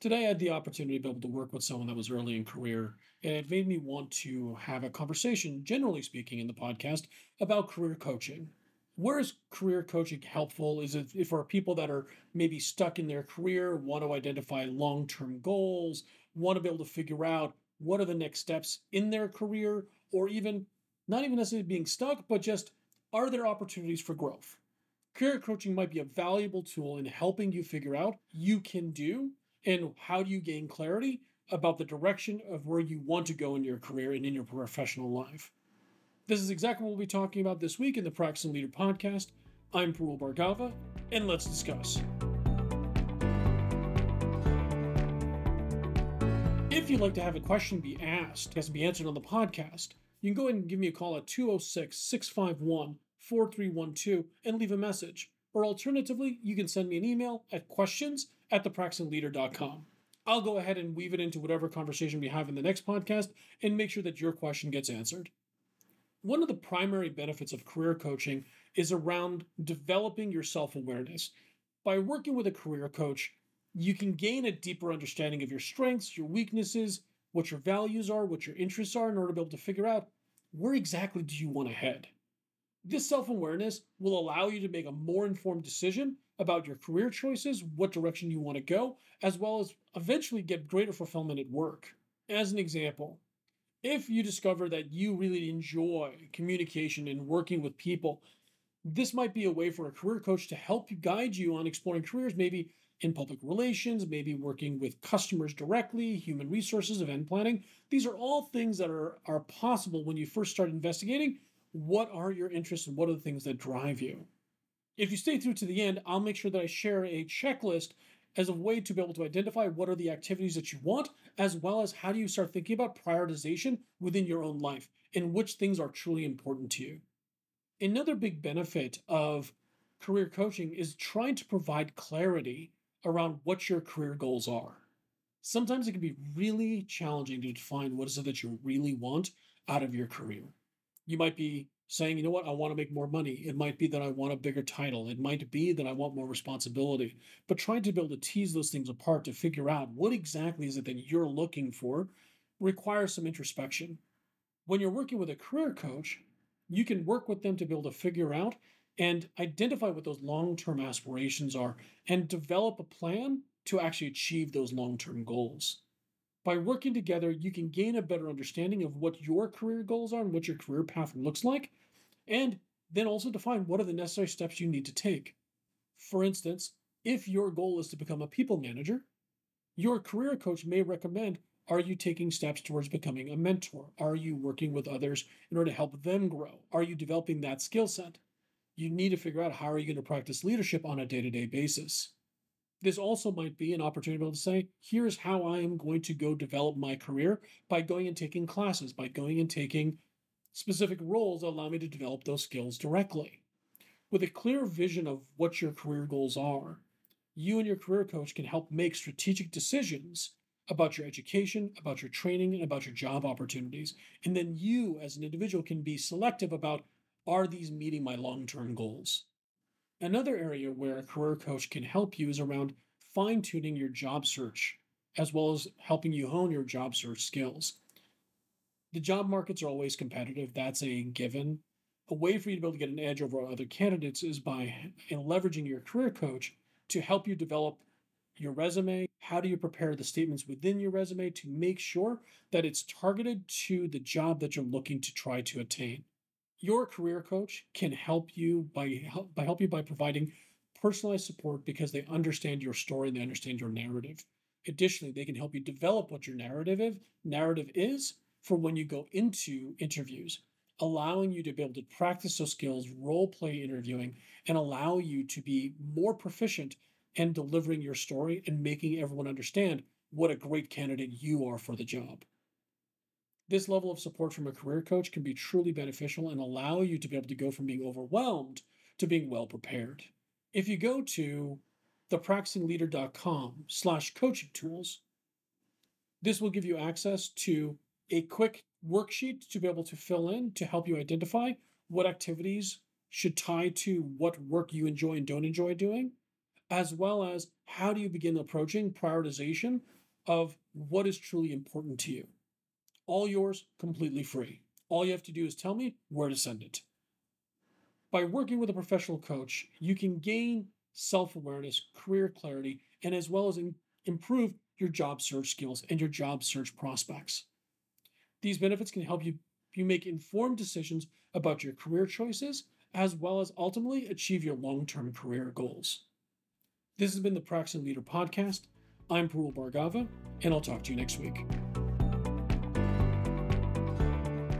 Today, I had the opportunity to be able to work with someone that was early in career, and it made me want to have a conversation, generally speaking, in the podcast about career coaching. Where is career coaching helpful? Is it for people that are maybe stuck in their career, want to identify long term goals, want to be able to figure out what are the next steps in their career, or even not even necessarily being stuck, but just are there opportunities for growth? Career coaching might be a valuable tool in helping you figure out you can do and how do you gain clarity about the direction of where you want to go in your career and in your professional life. This is exactly what we'll be talking about this week in the Practicing Leader podcast. I'm Parul Bhargava, and let's discuss. If you'd like to have a question be asked, has to be answered on the podcast, you can go ahead and give me a call at 206 651 4312 and leave a message. Or alternatively, you can send me an email at questions at thepracticingleader.com. I'll go ahead and weave it into whatever conversation we have in the next podcast and make sure that your question gets answered. One of the primary benefits of career coaching is around developing your self awareness. By working with a career coach, you can gain a deeper understanding of your strengths, your weaknesses, what your values are, what your interests are, in order to be able to figure out where exactly do you want to head. This self awareness will allow you to make a more informed decision about your career choices, what direction you want to go, as well as eventually get greater fulfillment at work. As an example, if you discover that you really enjoy communication and working with people, this might be a way for a career coach to help you guide you on exploring careers, maybe in public relations, maybe working with customers directly, human resources, event planning. These are all things that are, are possible when you first start investigating what are your interests and what are the things that drive you. If you stay through to the end, I'll make sure that I share a checklist as a way to be able to identify what are the activities that you want, as well as how do you start thinking about prioritization within your own life and which things are truly important to you. Another big benefit of career coaching is trying to provide clarity around what your career goals are. Sometimes it can be really challenging to define what is it that you really want out of your career. You might be saying, you know what, I want to make more money. It might be that I want a bigger title. It might be that I want more responsibility. But trying to be able to tease those things apart to figure out what exactly is it that you're looking for requires some introspection. When you're working with a career coach, you can work with them to be able to figure out and identify what those long term aspirations are and develop a plan to actually achieve those long term goals. By working together, you can gain a better understanding of what your career goals are and what your career path looks like, and then also define what are the necessary steps you need to take. For instance, if your goal is to become a people manager, your career coach may recommend are you taking steps towards becoming a mentor? Are you working with others in order to help them grow? Are you developing that skill set? You need to figure out how are you going to practice leadership on a day to day basis. This also might be an opportunity to, be to say, here's how I am going to go develop my career by going and taking classes, by going and taking specific roles that allow me to develop those skills directly. With a clear vision of what your career goals are, you and your career coach can help make strategic decisions about your education, about your training, and about your job opportunities. And then you, as an individual, can be selective about are these meeting my long term goals? Another area where a career coach can help you is around fine tuning your job search, as well as helping you hone your job search skills. The job markets are always competitive, that's a given. A way for you to be able to get an edge over other candidates is by leveraging your career coach to help you develop your resume. How do you prepare the statements within your resume to make sure that it's targeted to the job that you're looking to try to attain? Your career coach can help you by help, by help you by providing personalized support because they understand your story and they understand your narrative. Additionally, they can help you develop what your narrative is, narrative is for when you go into interviews, allowing you to be able to practice those skills, role play interviewing, and allow you to be more proficient in delivering your story and making everyone understand what a great candidate you are for the job. This level of support from a career coach can be truly beneficial and allow you to be able to go from being overwhelmed to being well prepared. If you go to thepracticingleader.com slash coaching tools, this will give you access to a quick worksheet to be able to fill in to help you identify what activities should tie to what work you enjoy and don't enjoy doing, as well as how do you begin approaching prioritization of what is truly important to you. All yours, completely free. All you have to do is tell me where to send it. By working with a professional coach, you can gain self awareness, career clarity, and as well as in- improve your job search skills and your job search prospects. These benefits can help you, you make informed decisions about your career choices, as well as ultimately achieve your long term career goals. This has been the Practicing Leader Podcast. I'm Parul Bhargava, and I'll talk to you next week.